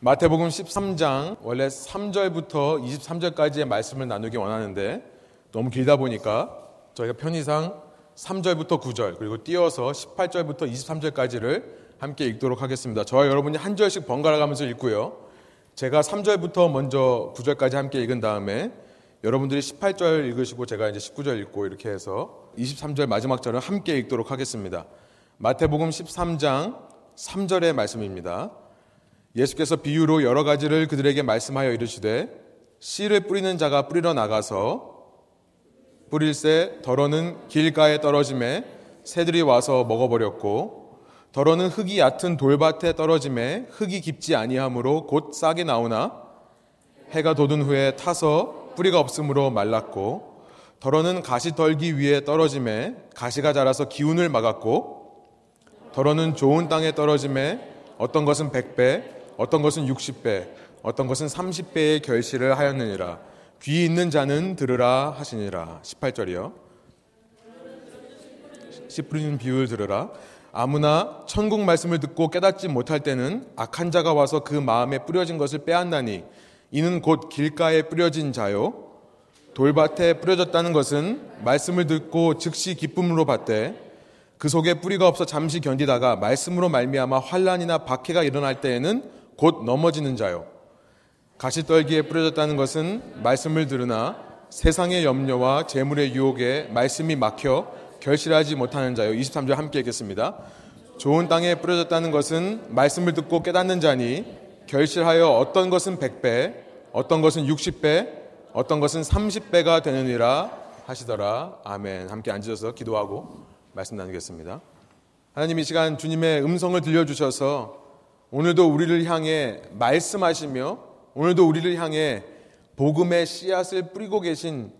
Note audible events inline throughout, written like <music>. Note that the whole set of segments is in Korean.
마태복음 13장 원래 3절부터 23절까지의 말씀을 나누기 원하는데 너무 길다 보니까 저희가 편의상 3절부터 9절 그리고 띄어서 18절부터 23절까지를 함께 읽도록 하겠습니다. 저와 여러분이 한 절씩 번갈아 가면서 읽고요. 제가 3절부터 먼저 9절까지 함께 읽은 다음에 여러분들이 18절 읽으시고 제가 이제 19절 읽고 이렇게 해서 23절 마지막 절을 함께 읽도록 하겠습니다. 마태복음 13장 3절의 말씀입니다. 예수께서 비유로 여러 가지를 그들에게 말씀하여 이르시되 씨를 뿌리는 자가 뿌리러 나가서 뿌릴새 덜어는 길가에 떨어짐에 새들이 와서 먹어버렸고 덜어는 흙이 얕은 돌밭에 떨어짐에 흙이 깊지 아니하므로 곧 싹이 나오나 해가 돋은 후에 타서 뿌리가 없으므로 말랐고 덜어는 가시 덜기 위에 떨어짐에 가시가 자라서 기운을 막았고 덜어는 좋은 땅에 떨어짐에 어떤 것은 백배 어떤 것은 60배, 어떤 것은 30배의 결실을 하였느니라. 귀 있는 자는 들으라 하시니라. 18절이요. 씨 뿌리는 비유를 들으라. 아무나 천국 말씀을 듣고 깨닫지 못할 때는 악한 자가 와서 그 마음에 뿌려진 것을 빼앗나니 이는 곧 길가에 뿌려진 자요. 돌밭에 뿌려졌다는 것은 말씀을 듣고 즉시 기쁨으로 받되 그 속에 뿌리가 없어 잠시 견디다가 말씀으로 말미암아 환란이나 박해가 일어날 때에는 곧 넘어지는 자요. 가시떨기에 뿌려졌다는 것은 말씀을 들으나 세상의 염려와 재물의 유혹에 말씀이 막혀 결실하지 못하는 자요. 23절 함께 읽겠습니다. 좋은 땅에 뿌려졌다는 것은 말씀을 듣고 깨닫는 자니 결실하여 어떤 것은 100배, 어떤 것은 60배, 어떤 것은 30배가 되느니라 하시더라. 아멘. 함께 앉으셔서 기도하고 말씀 나누겠습니다. 하나님 이 시간 주님의 음성을 들려주셔서 오늘도 우리를 향해 말씀하시며 오늘도 우리를 향해 복음의 씨앗을 뿌리고 계신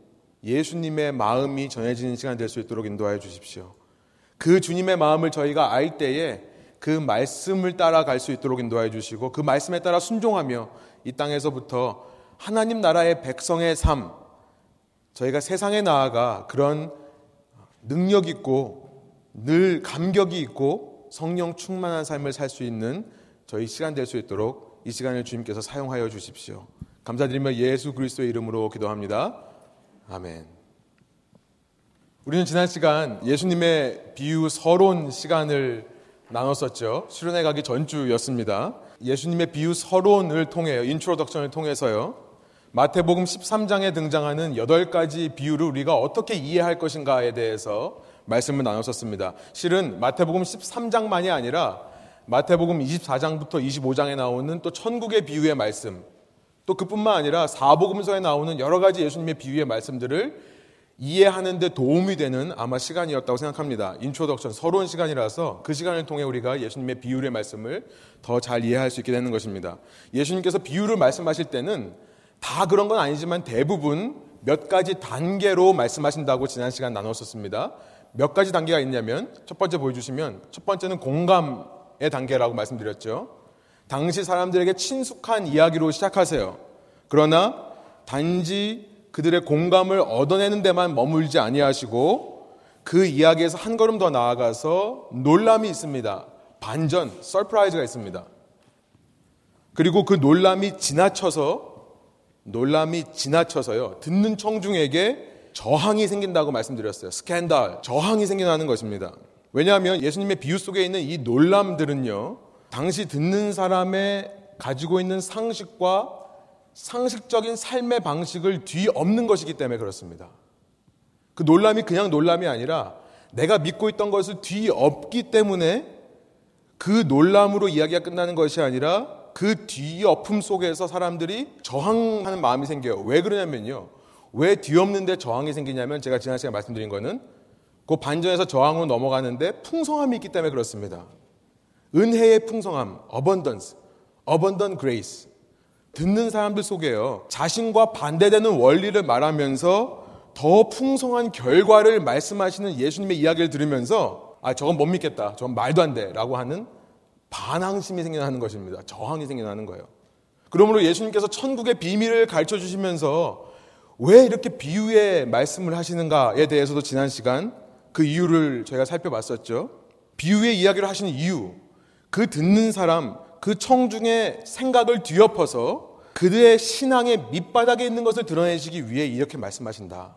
예수님의 마음이 전해지는 시간 될 수 있도록 인도하여 주십시오. 그 주님의 마음을 저희가 알 때에 그 말씀을 따라갈 수 있도록 인도하여 주시고 그 말씀에 따라 순종하며 이 땅에서부터 하나님 나라의 백성의 삶, 저희가 세상에 나아가 그런 능력 있고 늘 감격이 있고 성령 충만한 삶을 살 수 있는 저희 시간 될 수 있도록 이 시간을 주님께서 사용하여 주십시오. 감사드리며 예수 그리스도의 이름으로 기도합니다. 아멘. 우리는 지난 시간 예수님의 비유 서론 시간을 나눴었죠. 수련회 가기 전주였습니다. 예수님의 비유 서론을 통해 introduction을 통해서요. 마태복음 13장에 등장하는 8가지 비유를 우리가 어떻게 이해할 것인가에 대해서 말씀을 나눴었습니다. 실은 마태복음 13장만이 아니라 마태복음 24장부터 25장에 나오는 또 천국의 비유의 말씀, 또 그뿐만 아니라 사복음서에 나오는 여러 가지 예수님의 비유의 말씀들을 이해하는 데 도움이 되는 아마 시간이었다고 생각합니다. introduction, 서론 시간이라서 그 시간을 통해 우리가 예수님의 비유의 말씀을 더 잘 이해할 수 있게 되는 것입니다. 예수님께서 비유를 말씀하실 때는 다 그런 건 아니지만 대부분 몇 가지 단계로 말씀하신다고 지난 시간 나눴었습니다. 몇 가지 단계가 있냐면 첫 번째 보여주시면 첫 번째는 공감 의 단계라고 말씀드렸죠. 당시 사람들에게 친숙한 이야기로 시작하세요. 그러나 단지 그들의 공감을 얻어내는 데만 머물지 아니하시고 그 이야기에서 한 걸음 더 나아가서 놀람이 있습니다. 반전, 서프라이즈가 있습니다. 그리고 그 놀람이 지나쳐서 놀람이 지나쳐서요. 듣는 청중에게 저항이 생긴다고 말씀드렸어요. 스캔들, 저항이 생겨나는 것입니다. 왜냐하면 예수님의 비유 속에 있는 이 놀람들은요, 당시 듣는 사람의 가지고 있는 상식과 상식적인 삶의 방식을 뒤엎는 것이기 때문에 그렇습니다. 그 놀람이 그냥 놀람이 아니라 내가 믿고 있던 것을 뒤엎기 때문에 그 놀람으로 이야기가 끝나는 것이 아니라 그 뒤엎음 속에서 사람들이 저항하는 마음이 생겨요. 왜 그러냐면요. 왜 뒤엎는데 저항이 생기냐면 제가 지난 시간에 말씀드린 거는 그 반전에서 저항으로 넘어가는데 풍성함이 있기 때문에 그렇습니다. 은혜의 풍성함, abundance, abundant grace. 듣는 사람들 속에요. 자신과 반대되는 원리를 말하면서 더 풍성한 결과를 말씀하시는 예수님의 이야기를 들으면서 아, 저건 못 믿겠다. 저건 말도 안 돼. 라고 하는 반항심이 생겨나는 것입니다. 저항이 생겨나는 거예요. 그러므로 예수님께서 천국의 비밀을 가르쳐 주시면서 왜 이렇게 비유의 말씀을 하시는가에 대해서도 지난 시간 그 이유를 저희가 살펴봤었죠. 비유의 이야기를 하시는 이유, 그 듣는 사람, 그 청중의 생각을 뒤엎어서 그들의 신앙의 밑바닥에 있는 것을 드러내시기 위해 이렇게 말씀하신다.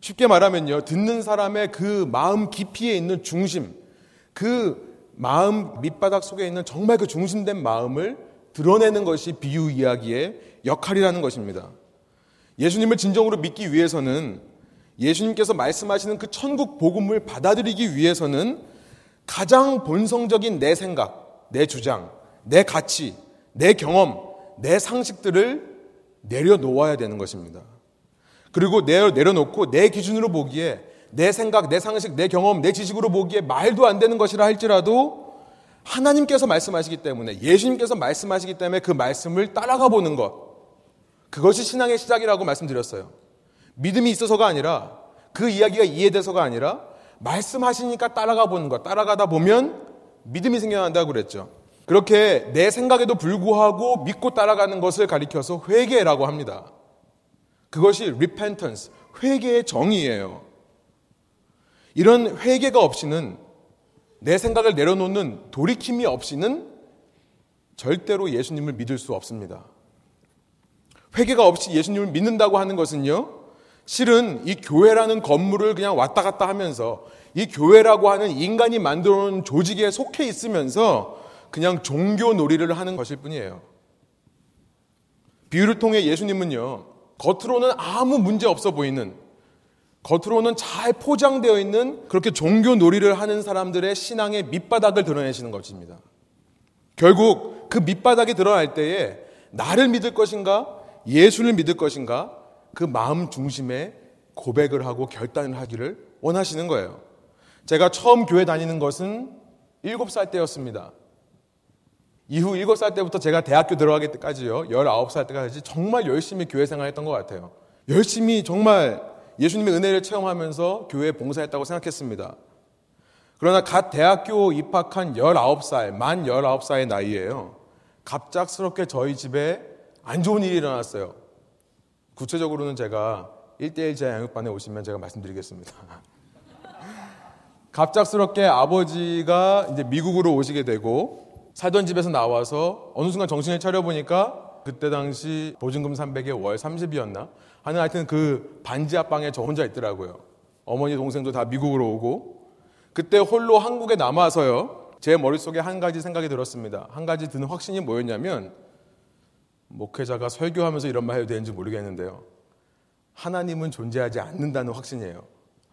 쉽게 말하면요. 듣는 사람의 그 마음 깊이에 있는 중심, 그 마음 밑바닥 속에 있는 정말 그 중심된 마음을 드러내는 것이 비유 이야기의 역할이라는 것입니다. 예수님을 진정으로 믿기 위해서는 예수님께서 말씀하시는 그 천국 복음을 받아들이기 위해서는 가장 본성적인 내 생각, 내 주장, 내 가치, 내 경험, 내 상식들을 내려놓아야 되는 것입니다. 그리고 내려, 내려놓고 내 기준으로 보기에 내 생각, 내 상식, 내 경험, 내 지식으로 보기에 말도 안 되는 것이라 할지라도 하나님께서 말씀하시기 때문에 예수님께서 말씀하시기 때문에 그 말씀을 따라가 보는 것. 그것이 신앙의 시작이라고 말씀드렸어요. 믿음이 있어서가 아니라 그 이야기가 이해돼서가 아니라 말씀하시니까 따라가 보는 것. 따라가다 보면 믿음이 생겨난다고 그랬죠. 그렇게 내 생각에도 불구하고 믿고 따라가는 것을 가리켜서 회개라고 합니다. 그것이 repentance, 회개의 정의예요. 이런 회개가 없이는 내 생각을 내려놓는 돌이킴이 없이는 절대로 예수님을 믿을 수 없습니다. 회개가 없이 예수님을 믿는다고 하는 것은요, 실은 이 교회라는 건물을 그냥 왔다 갔다 하면서 이 교회라고 하는 인간이 만들어 놓은 조직에 속해 있으면서 그냥 종교 놀이를 하는 것일 뿐이에요. 비유를 통해 예수님은요, 겉으로는 아무 문제 없어 보이는, 겉으로는 잘 포장되어 있는 그렇게 종교 놀이를 하는 사람들의 신앙의 밑바닥을 드러내시는 것입니다. 결국 그 밑바닥이 드러날 때에 나를 믿을 것인가, 예수를 믿을 것인가, 그 마음 중심에 고백을 하고 결단을 하기를 원하시는 거예요. 제가 처음 교회 다니는 것은 7살 때였습니다. 이후 7살 때부터 제가 대학교 들어가기 때까지요. 19살 때까지 정말 열심히 교회 생활했던 것 같아요. 열심히 정말 예수님의 은혜를 체험하면서 교회에 봉사했다고 생각했습니다. 그러나 갓 대학교 입학한 19살, 만 19살의 나이에요. 갑작스럽게 저희 집에 안 좋은 일이 일어났어요. 구체적으로는 제가 1대1 제 양육반에 오시면 제가 말씀드리겠습니다. <laughs> 갑작스럽게 아버지가 이제 미국으로 오시게 되고 살던 집에서 나와서 어느 순간 정신을 차려보니까 그때 당시 보증금 300에 월 30이었나? 하는 하여튼 그 반지 앞방에 저 혼자 있더라고요. 어머니 동생도 다 미국으로 오고 그때 홀로 한국에 남아서요. 제 머릿속에 한 가지 생각이 들었습니다. 한 가지 드는 확신이 뭐였냐면 목회자가 설교하면서 이런 말 해도 되는지 모르겠는데요. 하나님은 존재하지 않는다는 확신이에요.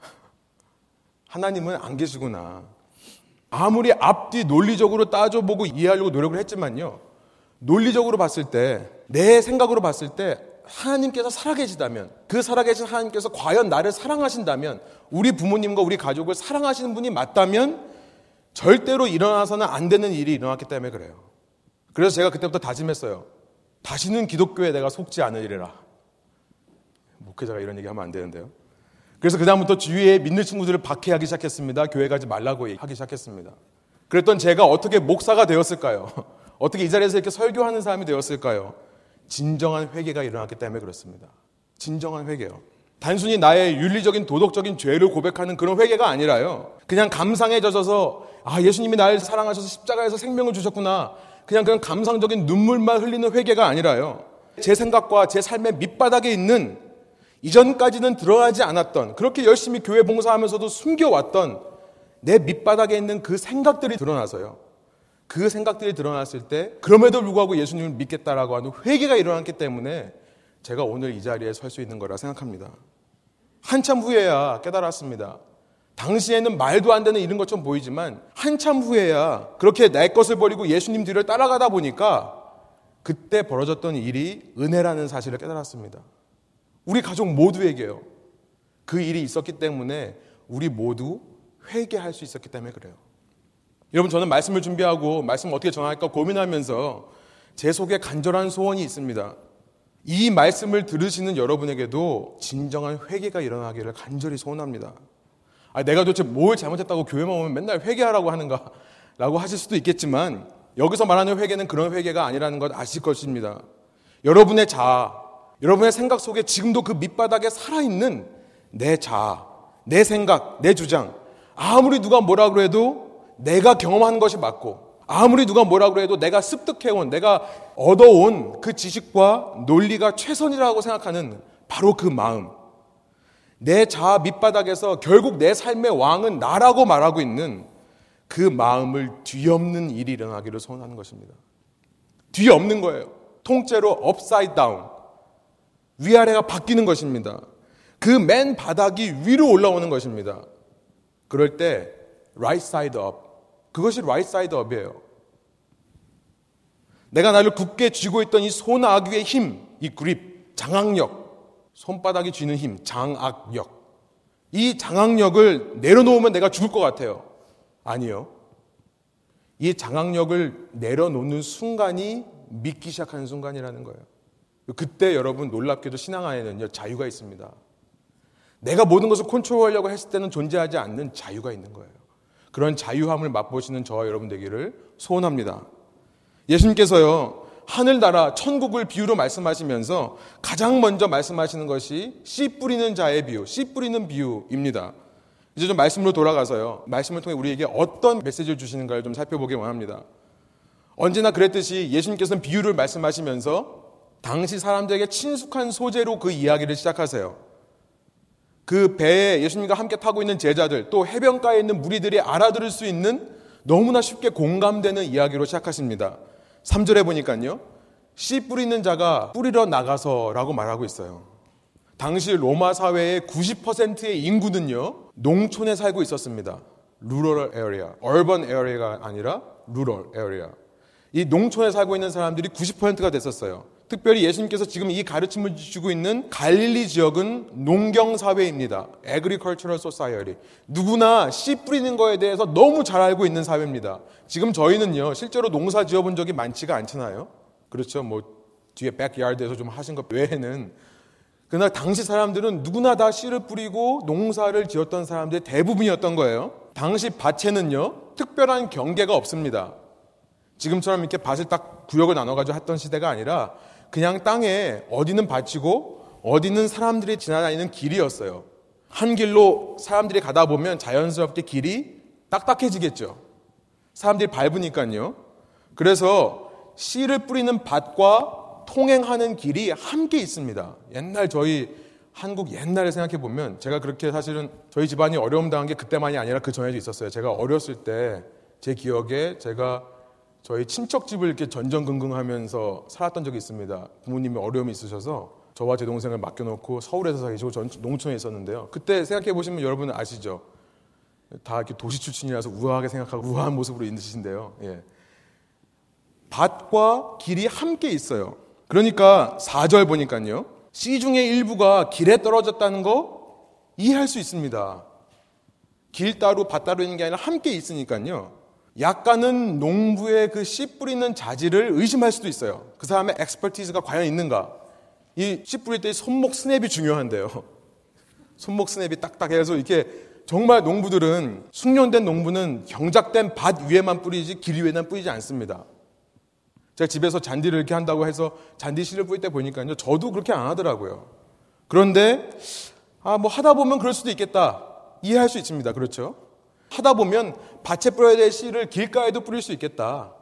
<laughs> 하나님은 안 계시구나. 아무리 앞뒤 논리적으로 따져보고 이해하려고 노력을 했지만요. 논리적으로 봤을 때, 내 생각으로 봤을 때, 하나님께서 살아계시다면, 그 살아계신 하나님께서 과연 나를 사랑하신다면, 우리 부모님과 우리 가족을 사랑하시는 분이 맞다면, 절대로 일어나서는 안 되는 일이 일어났기 때문에 그래요. 그래서 제가 그때부터 다짐했어요. 다시는 기독교에 내가 속지 않으리라. 목회자가 이런 얘기 하면 안 되는데요. 그래서 그다음부터 주위에 믿는 친구들을 박해하기 시작했습니다. 교회 가지 말라고 하기 시작했습니다. 그랬던 제가 어떻게 목사가 되었을까요? <laughs> 어떻게 이 자리에서 이렇게 설교하는 사람이 되었을까요? 진정한 회개가 일어났기 때문에 그렇습니다. 진정한 회개요. 단순히 나의 윤리적인 도덕적인 죄를 고백하는 그런 회개가 아니라요. 그냥 감상에 젖어서 아 예수님이 나를 사랑하셔서 십자가에서 생명을 주셨구나. 그냥 그런 감상적인 눈물만 흘리는 회개가 아니라요. 제 생각과 제 삶의 밑바닥에 있는 이전까지는 드러나지 않았던 그렇게 열심히 교회 봉사하면서도 숨겨왔던 내 밑바닥에 있는 그 생각들이 드러나서요. 그 생각들이 드러났을 때 그럼에도 불구하고 예수님을 믿겠다라고 하는 회개가 일어났기 때문에 제가 오늘 이 자리에 설 수 있는 거라 생각합니다. 한참 후에야 깨달았습니다. 당시에는 말도 안 되는 이런 것처럼 보이지만 한참 후에야 그렇게 내 것을 버리고 예수님 뒤를 따라가다 보니까 그때 벌어졌던 일이 은혜라는 사실을 깨달았습니다. 우리 가족 모두에게요. 그 일이 있었기 때문에 우리 모두 회개할 수 있었기 때문에 그래요. 여러분 저는 말씀을 준비하고 말씀을 어떻게 전할까 고민하면서 제 속에 간절한 소원이 있습니다. 이 말씀을 들으시는 여러분에게도 진정한 회개가 일어나기를 간절히 소원합니다. 아, 내가 도대체 뭘 잘못했다고 교회만 오면 맨날 회개하라고 하는가? 라고 하실 수도 있겠지만 여기서 말하는 회개는 그런 회개가 아니라는 것 아실 것입니다. 여러분의 자아, 여러분의 생각 속에 지금도 그 밑바닥에 살아있는 내 자아, 내 생각, 내 주장, 아무리 누가 뭐라 그래도 내가 경험하는 것이 맞고, 아무리 누가 뭐라고 해도 내가 습득해온, 내가 얻어온 그 지식과 논리가 최선이라고 생각하는 바로 그 마음. 내 자아 밑바닥에서 결국 내 삶의 왕은 나라고 말하고 있는 그 마음을 뒤엎는 일이 일어나기를 소원하는 것입니다. 뒤엎는 거예요. 통째로 upside down. 위아래가 바뀌는 것입니다. 그 맨 바닥이 위로 올라오는 것입니다. 그럴 때 right side up. 그것이 right side up이에요. 내가 나를 굳게 쥐고 있던 이 손아귀의 힘, 이 그립, 장악력, 손바닥이 쥐는 힘, 장악력. 이 장악력을 내려놓으면 내가 죽을 것 같아요. 아니요. 이 장악력을 내려놓는 순간이 믿기 시작하는 순간이라는 거예요. 그때 여러분 놀랍게도 신앙 안에는요, 자유가 있습니다. 내가 모든 것을 컨트롤하려고 했을 때는 존재하지 않는 자유가 있는 거예요. 그런 자유함을 맛보시는 저와 여러분 되기를 소원합니다. 예수님께서요, 하늘나라, 천국을 비유로 말씀하시면서 가장 먼저 말씀하시는 것이 씨 뿌리는 자의 비유, 씨 뿌리는 비유입니다. 이제 좀 말씀으로 돌아가서요, 말씀을 통해 우리에게 어떤 메시지를 주시는가를 좀 살펴보기 원합니다. 언제나 그랬듯이 예수님께서는 비유를 말씀하시면서 당시 사람들에게 친숙한 소재로 그 이야기를 시작하세요. 그 배에 예수님과 함께 타고 있는 제자들, 또 해변가에 있는 무리들이 알아들을 수 있는 너무나 쉽게 공감되는 이야기로 시작하십니다. 3절에 보니까요. 씨 뿌리는 자가 뿌리러 나가서라고 말하고 있어요. 당시 로마 사회의 90%의 인구는요. 농촌에 살고 있었습니다. rural area. urban area가 아니라 rural area. 이 농촌에 살고 있는 사람들이 90%가 됐었어요. 특별히 예수님께서 지금 이 가르침을 주고 있는 갈릴리 지역은 농경 사회입니다. Agricultural Society. 누구나 씨 뿌리는 거에 대해서 너무 잘 알고 있는 사회입니다. 지금 저희는요, 실제로 농사 지어본 적이 많지가 않잖아요. 그렇죠. 뭐, 뒤에 백야드에서 좀 하신 것 외에는. 그러나 당시 사람들은 누구나 다 씨를 뿌리고 농사를 지었던 사람들의 대부분이었던 거예요. 당시 밭에는요, 특별한 경계가 없습니다. 지금처럼 이렇게 밭을 딱 구역을 나눠가지고 했던 시대가 아니라 그냥 땅에 어디는 밭이고 어디는 사람들이 지나다니는 길이었어요. 한 길로 사람들이 가다 보면 자연스럽게 길이 딱딱해지겠죠. 사람들이 밟으니까요. 그래서 씨를 뿌리는 밭과 통행하는 길이 함께 있습니다. 옛날 저희 한국 옛날에 생각해 보면 제가 그렇게 사실은 저희 집안이 어려움 당한 게 그때만이 아니라 그 전에도 있었어요. 제가 어렸을 때 제 기억에 제가 저희 친척 집을 이렇게 전전긍긍하면서 살았던 적이 있습니다. 부모님이 어려움이 있으셔서 저와 제 동생을 맡겨놓고 서울에서 살시고 전 농촌에 있었는데요. 그때 생각해 보시면 여러분은 아시죠? 다 이렇게 도시 출신이라서 우아하게 생각하고 우아한 모습으로 있으신데요. 예. 밭과 길이 함께 있어요. 그러니까 4절 보니까요. 씨 중에 일부가 길에 떨어졌다는 거 이해할 수 있습니다. 길 따로 밭 따로 있는 게 아니라 함께 있으니까요. 약간은 농부의 그 씨 뿌리는 자질을 의심할 수도 있어요. 그 사람의 엑스퍼티즈가 과연 있는가? 이 씨 뿌릴 때 손목 스냅이 중요한데요. <laughs> 손목 스냅이 딱딱해서 이렇게 정말 농부들은 숙련된 농부는 경작된 밭 위에만 뿌리지 길 위에는 뿌리지 않습니다. 제가 집에서 잔디를 이렇게 한다고 해서 잔디 씨를 뿌릴 때 보니까요. 저도 그렇게 안 하더라고요. 그런데 아 뭐 하다 보면 그럴 수도 있겠다. 이해할 수 있습니다. 그렇죠? 하다 보면 밭에 뿌려야 될 씨를 길가에도 뿌릴 수 있겠다.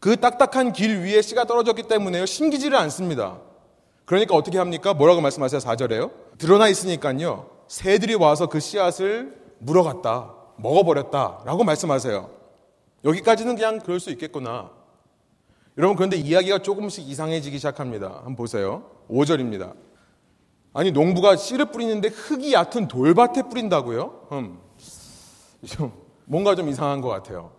그 딱딱한 길 위에 씨가 떨어졌기 때문에요. 심기지를 않습니다. 그러니까 어떻게 합니까? 뭐라고 말씀하세요? 4절에요. 드러나 있으니까요. 새들이 와서 그 씨앗을 물어갔다. 먹어버렸다. 라고 말씀하세요. 여기까지는 그냥 그럴 수 있겠구나. 여러분, 그런데 이야기가 조금씩 이상해지기 시작합니다. 한번 보세요. 5절입니다. 아니, 농부가 씨를 뿌리는데 흙이 얕은 돌밭에 뿌린다고요? 음. 좀 뭔가 좀 이상한 것 같아요.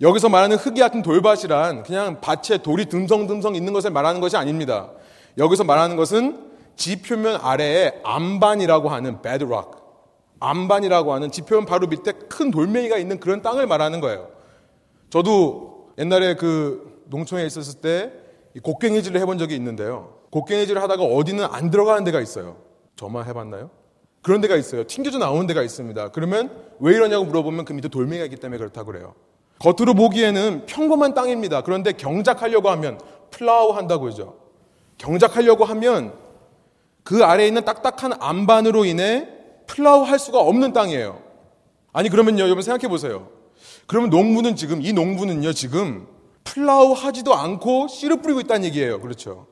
여기서 말하는 흙이 얕은 돌밭이란 그냥 밭에 돌이 듬성듬성 있는 것을 말하는 것이 아닙니다. 여기서 말하는 것은 지표면 아래에 암반이라고 하는 bedrock, 암반이라고 하는 지표면 바로 밑에 큰 돌멩이가 있는 그런 땅을 말하는 거예요. 저도 옛날에 그 농촌에 있었을 때 곡괭이질을 해본 적이 있는데요. 곡괭이질을 하다가 어디는 안 들어가는 데가 있어요. 저만 해봤나요? 그런 데가 있어요. 튕겨져 나오는 데가 있습니다. 그러면 왜 이러냐고 물어보면 그 밑에 돌멩이가 있기 때문에 그렇다고 그래요. 겉으로 보기에는 평범한 땅입니다. 그런데 경작하려고 하면 plow 한다고 그러죠. 경작하려고 하면 그 아래에 있는 딱딱한 암반으로 인해 plow 할 수가 없는 땅이에요. 아니 그러면요 여러분 생각해 보세요. 그러면 농부는 지금 이 농부는요 지금 plow 하지도 않고 씨를 뿌리고 있다는 얘기예요. 그렇죠?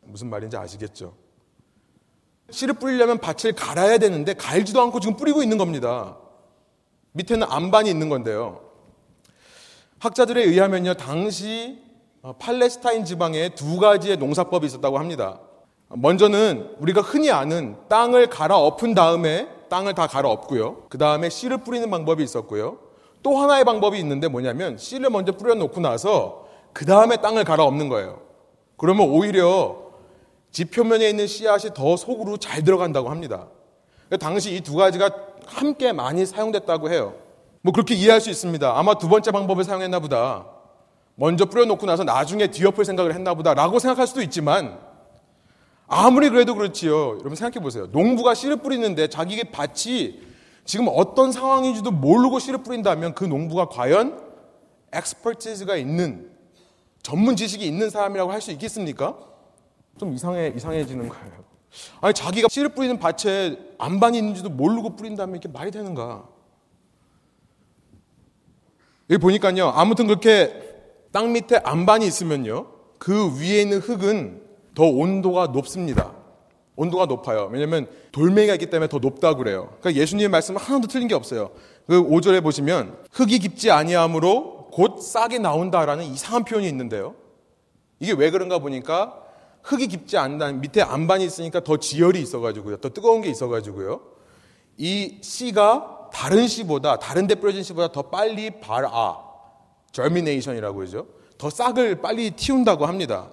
무슨 말인지 아시겠죠? 씨를 뿌리려면 밭을 갈아야 되는데 갈지도 않고 지금 뿌리고 있는 겁니다. 밑에는 안반이 있는 건데요. 학자들에 의하면요, 당시 어, 팔레스타인 지방에 두 가지의 농사법이 있었다고 합니다. 먼저는 우리가 흔히 아는 땅을 갈아 엎은 다음에 땅을 다 갈아 엎고요. 그 다음에 씨를 뿌리는 방법이 있었고요. 또 하나의 방법이 있는데 뭐냐면 씨를 먼저 뿌려놓고 나서 그 다음에 땅을 갈아 엎는 거예요. 그러면 오히려 지 표면에 있는 씨앗이 더 속으로 잘 들어간다고 합니다. 당시 이 두 가지가 함께 많이 사용됐다고 해요. 뭐 그렇게 이해할 수 있습니다. 아마 두 번째 방법을 사용했나 보다. 먼저 뿌려놓고 나서 나중에 뒤엎을 생각을 했나 보다. 라고 생각할 수도 있지만 아무리 그래도 그렇지요. 여러분 생각해 보세요. 농부가 씨를 뿌리는데 자기 밭이 지금 어떤 상황인지도 모르고 씨를 뿌린다면 그 농부가 과연 엑스퍼티즈가 있는 전문 지식이 있는 사람이라고 할 수 있겠습니까? 좀 이상해, 이상해지는 거예요. 아니, 자기가 씨를 뿌리는 밭에 안반이 있는지도 모르고 뿌린다면 이게 말이 되는가? 여기 보니까요, 아무튼 그렇게 땅 밑에 안반이 있으면요, 그 위에 있는 흙은 더 온도가 높습니다. 온도가 높아요. 왜냐면 돌멩이가 있기 때문에 더 높다고 그래요. 그러니까 예수님의 말씀은 하나도 틀린 게 없어요. 그 5절에 보시면 흙이 깊지 아니하므로 곧 싹이 나온다라는 이상한 표현이 있는데요. 이게 왜 그런가 보니까 흙이 깊지 않다. 밑에 안반이 있으니까 더 지열이 있어가지고요. 더 뜨거운 게 있어가지고요. 이 씨가 다른 씨보다, 다른 데 뿌려진 씨보다 더 빨리 발아, 절미네이션이라고 그러죠. 더 싹을 빨리 틔운다고 합니다.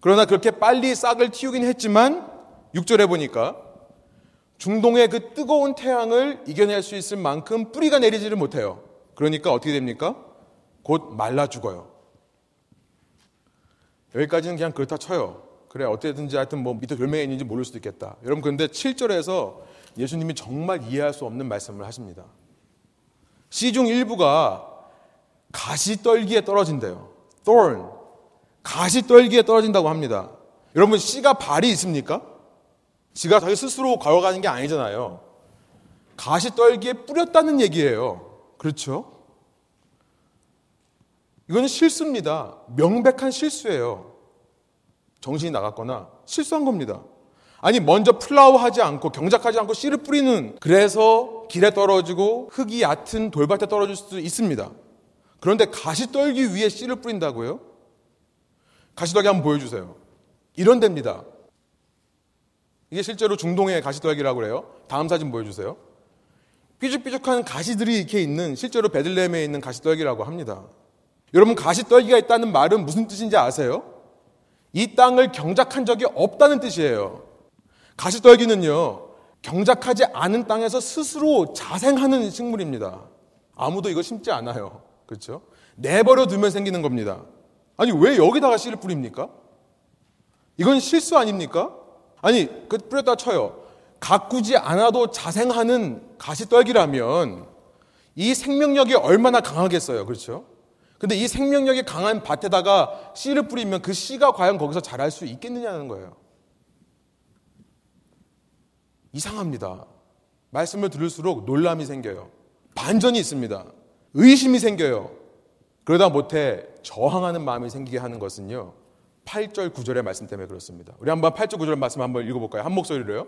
그러나 그렇게 빨리 싹을 틔우긴 했지만 6절에 보니까 중동의 그 뜨거운 태양을 이겨낼 수 있을 만큼 뿌리가 내리지를 못해요. 그러니까 어떻게 됩니까? 곧 말라 죽어요. 여기까지는 그냥 그렇다 쳐요. 그래, 어떻게든지 하여튼 뭐 밑에 돌멩이 있는지 모를 수도 있겠다. 여러분, 그런데 7절에서 예수님이 정말 이해할 수 없는 말씀을 하십니다. 시중 일부가 가시떨기에 떨어진대요. thorn. 가시떨기에 떨어진다고 합니다. 여러분, 씨가 발이 있습니까? 지가 자기 스스로 걸어가는 게 아니잖아요. 가시떨기에 뿌렸다는 얘기예요. 그렇죠? 이거는 실수입니다. 명백한 실수예요. 정신이 나갔거나 실수한 겁니다. 아니 먼저 플라워하지 않고 경작하지 않고 씨를 뿌리는 그래서 길에 떨어지고 흙이 얕은 돌밭에 떨어질 수도 있습니다. 그런데 가시 떨기 위에 씨를 뿌린다고요? 가시떨기 한번 보여주세요. 이런 데입니다. 이게 실제로 중동의 가시떨기라고 그래요. 다음 사진 보여주세요. 삐죽삐죽한 가시들이 이렇게 있는 실제로 베들레헴에 있는 가시떨기라고 합니다. 여러분 가시떨기가 있다는 말은 무슨 뜻인지 아세요? 이 땅을 경작한 적이 없다는 뜻이에요. 가시떨기는요, 경작하지 않은 땅에서 스스로 자생하는 식물입니다. 아무도 이거 심지 않아요. 그렇죠? 내버려 두면 생기는 겁니다. 아니, 왜 여기다가 씨를 뿌립니까? 이건 실수 아닙니까? 아니, 그 뿌렸다 쳐요. 가꾸지 않아도 자생하는 가시떨기라면 이 생명력이 얼마나 강하겠어요. 그렇죠? 근데 이 생명력이 강한 밭에다가 씨를 뿌리면 그 씨가 과연 거기서 자랄 수 있겠느냐는 거예요. 이상합니다. 말씀을 들을수록 놀람이 생겨요. 반전이 있습니다. 의심이 생겨요. 그러다 못해 저항하는 마음이 생기게 하는 것은요. 8절, 9절의 말씀 때문에 그렇습니다. 우리 한번 8절, 9절 말씀 한번 읽어볼까요? 한 목소리로요.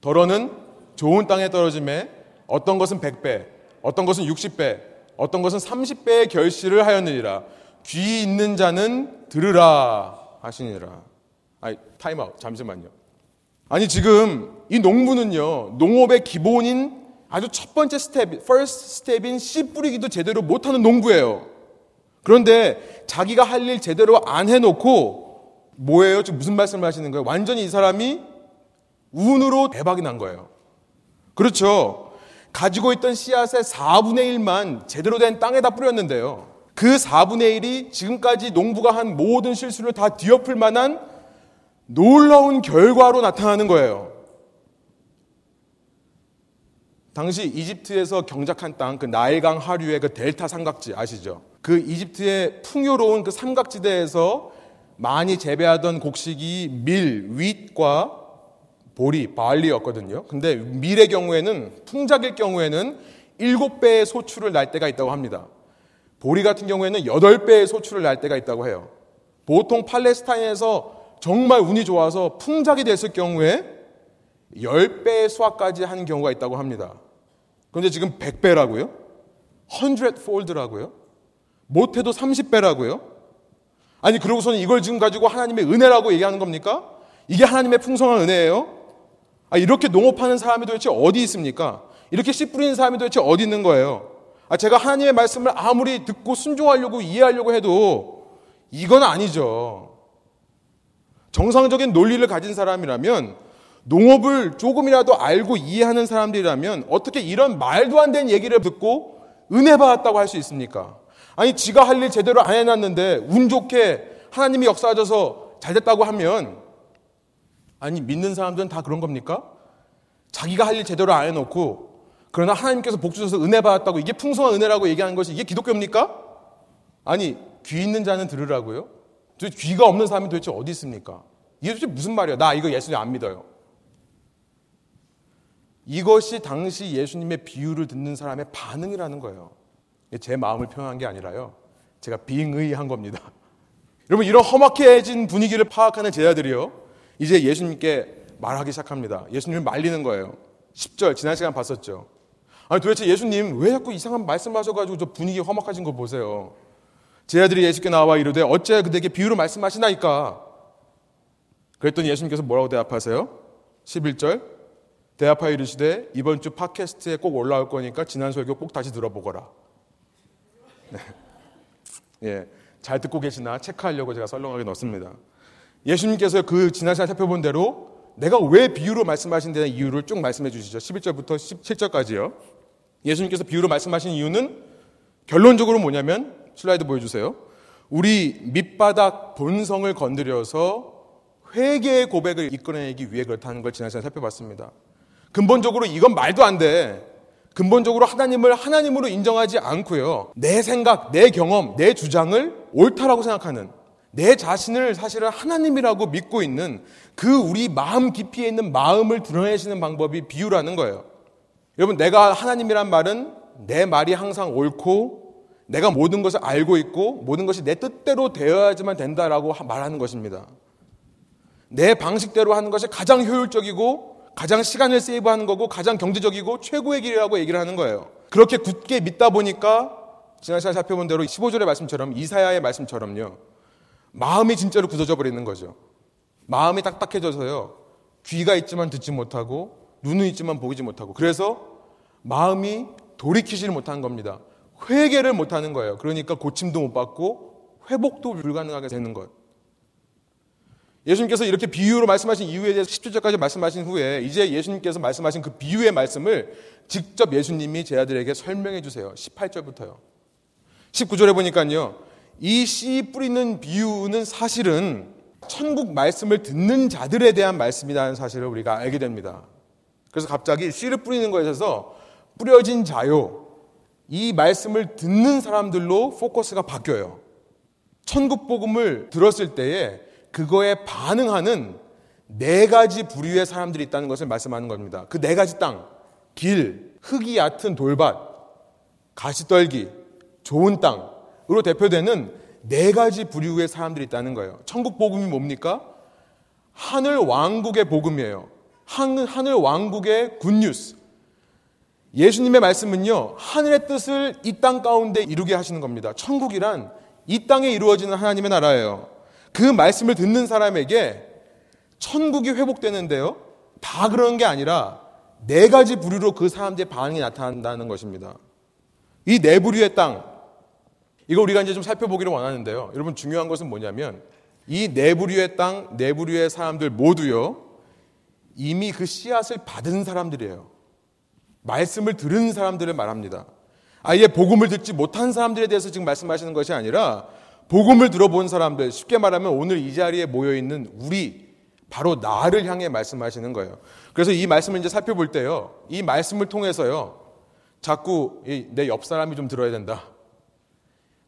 더러는 좋은 땅에 떨어지매 어떤 것은 100배, 어떤 것은 60배, 어떤 것은 30배의 결실을 하였느니라. 귀 있는 자는 들으라 하시니라. 아니, 타임아웃. 잠시만요. 아니, 지금 이 농부는요, 농업의 기본인 아주 첫 번째 스텝, first step인 씨 뿌리기도 제대로 못하는 농부예요. 그런데 자기가 할 일 제대로 안 해놓고 뭐예요? 지금 무슨 말씀을 하시는 거예요? 완전히 이 사람이 운으로 대박이 난 거예요. 그렇죠. 가지고 있던 씨앗의 4분의 1만 제대로 된 땅에다 뿌렸는데요. 그 4분의 1이 지금까지 농부가 한 모든 실수를 다 뒤엎을 만한 놀라운 결과로 나타나는 거예요. 당시 이집트에서 경작한 땅, 그 나일강 하류의 그 델타 삼각지 아시죠? 그 이집트의 풍요로운 그 삼각지대에서 많이 재배하던 곡식이 밀, 윗과 보리, 바알리였거든요. 근데 밀의 경우에는 풍작일 경우에는 일곱 배의 소출을 날 때가 있다고 합니다. 보리 같은 경우에는 여덟 배의 소출을 날 때가 있다고 해요. 보통 팔레스타인에서 정말 운이 좋아서 풍작이 됐을 경우에 10배의 수확까지 하는 경우가 있다고 합니다. 그런데 지금 100배라고요? 100fold라고요? 못해도 30배라고요? 아니, 그러고서는 이걸 지금 가지고 하나님의 은혜라고 얘기하는 겁니까? 이게 하나님의 풍성한 은혜예요? 아, 이렇게 농업하는 사람이 도대체 어디 있습니까? 이렇게 씨 뿌리는 사람이 도대체 어디 있는 거예요? 아, 제가 하나님의 말씀을 아무리 듣고 순종하려고 이해하려고 해도 이건 아니죠. 정상적인 논리를 가진 사람이라면 농업을 조금이라도 알고 이해하는 사람들이라면 어떻게 이런 말도 안 되는 얘기를 듣고 은혜 받았다고 할 수 있습니까? 아니, 지가 할 일 제대로 안 해놨는데 운 좋게 하나님이 역사하셔서 잘 됐다고 하면 아니, 믿는 사람들은 다 그런 겁니까? 자기가 할 일 제대로 안 해놓고 그러나 하나님께서 복 주셔서 은혜 받았다고 이게 풍성한 은혜라고 얘기하는 것이 이게 기독교입니까? 아니, 귀 있는 자는 들으라고요? 귀가 없는 사람이 도대체 어디 있습니까? 이게 도대체 무슨 말이에요? 나 이거 예수님 안 믿어요. 이것이 당시 예수님의 비유를 듣는 사람의 반응이라는 거예요. 제 마음을 표현한 게 아니라요. 제가 빙의한 겁니다. <laughs> 여러분, 이런 험악해진 분위기를 파악하는 제자들이요. 이제 예수님께 말하기 시작합니다. 예수님을 말리는 거예요. 10절, 지난 시간 봤었죠. 아니, 도대체 예수님 왜 자꾸 이상한 말씀 하셔가지고 저 분위기 험악해진 거 보세요. 제자들이 예수께 나와 이르되 어째 그대에게 비유로 말씀하시나이까? 그랬더니 예수님께서 뭐라고 대답하세요? 11절 대합하여 이르시되 이번 주 팟캐스트에 꼭 올라올 거니까 지난 설교 꼭 다시 들어보거라. 네. 예, 잘 듣고 계시나 체크하려고 제가 썰렁하게 넣습니다. 예수님께서 그 지난 시간 살펴본 대로 내가 왜 비유로 말씀하신 데는 이유를 쭉 말씀해 주시죠. 11절부터 17절까지요. 예수님께서 비유로 말씀하신 이유는 결론적으로 뭐냐면 슬라이드 보여주세요. 우리 밑바닥 본성을 건드려서 회개의 고백을 이끌어내기 위해 그렇다는 걸 지난 시간에 살펴봤습니다. 근본적으로 이건 말도 안 돼. 근본적으로 하나님을 하나님으로 인정하지 않고요. 내 생각, 내 경험, 내 주장을 옳다라고 생각하는 내 자신을 사실은 하나님이라고 믿고 있는 그 우리 마음 깊이에 있는 마음을 드러내시는 방법이 비유라는 거예요. 여러분, 내가 하나님이란 말은 내 말이 항상 옳고 내가 모든 것을 알고 있고 모든 것이 내 뜻대로 되어야지만 된다라고 말하는 것입니다. 내 방식대로 하는 것이 가장 효율적이고 가장 시간을 세이브하는 거고 가장 경제적이고 최고의 길이라고 얘기를 하는 거예요. 그렇게 굳게 믿다 보니까 지난 시간에 살펴본 대로 15절의 말씀처럼 이사야의 말씀처럼요. 마음이 진짜로 굳어져 버리는 거죠. 마음이 딱딱해져서요. 귀가 있지만 듣지 못하고 눈은 있지만 보이지 못하고 그래서 마음이 돌이키지를 못하는 겁니다. 회개를 못하는 거예요. 그러니까 고침도 못 받고 회복도 불가능하게 되는 것. 예수님께서 이렇게 비유로 말씀하신 이유에 대해서 10절까지 말씀하신 후에 이제 예수님께서 말씀하신 그 비유의 말씀을 직접 예수님이 제 아들에게 설명해 주세요. 18절부터요. 19절에 보니까요. 이 씨 뿌리는 비유는 사실은 천국 말씀을 듣는 자들에 대한 말씀이라는 사실을 우리가 알게 됩니다. 그래서 갑자기 씨를 뿌리는 것에 있어서 뿌려진 자요. 이 말씀을 듣는 사람들로 포커스가 바뀌어요. 천국 복음을 들었을 때에 그거에 반응하는 네 가지 부류의 사람들이 있다는 것을 말씀하는 겁니다. 그 네 가지 땅, 길, 흙이 얕은 돌밭, 가시떨기, 좋은 땅 으로 대표되는 네 가지 부류의 사람들이 있다는 거예요. 천국 복음이 뭡니까? 하늘 왕국의 복음이에요. 하늘 왕국의 굿뉴스. 예수님의 말씀은요, 하늘의 뜻을 이 땅 가운데 이루게 하시는 겁니다. 천국이란 이 땅에 이루어지는 하나님의 나라예요. 그 말씀을 듣는 사람에게 천국이 회복되는데요. 다 그런 게 아니라 네 가지 부류로 그 사람들의 반응이 나타난다는 것입니다. 이 네 부류의 땅, 이거 우리가 이제 좀 살펴보기를 원하는데요. 여러분 중요한 것은 뭐냐면 이네 부류의 땅, 네 부류의 사람들 모두요. 이미 그 씨앗을 받은 사람들이에요. 말씀을 들은 사람들을 말합니다. 아예 복음을 듣지 못한 사람들에 대해서 지금 말씀하시는 것이 아니라 복음을 들어본 사람들, 쉽게 말하면 오늘 이 자리에 모여 있는 우리, 바로 나를 향해 말씀하시는 거예요. 그래서 이 말씀을 이제 살펴볼 때요, 이 말씀을 통해서요, 자꾸 내 옆 사람이 좀 들어야 된다.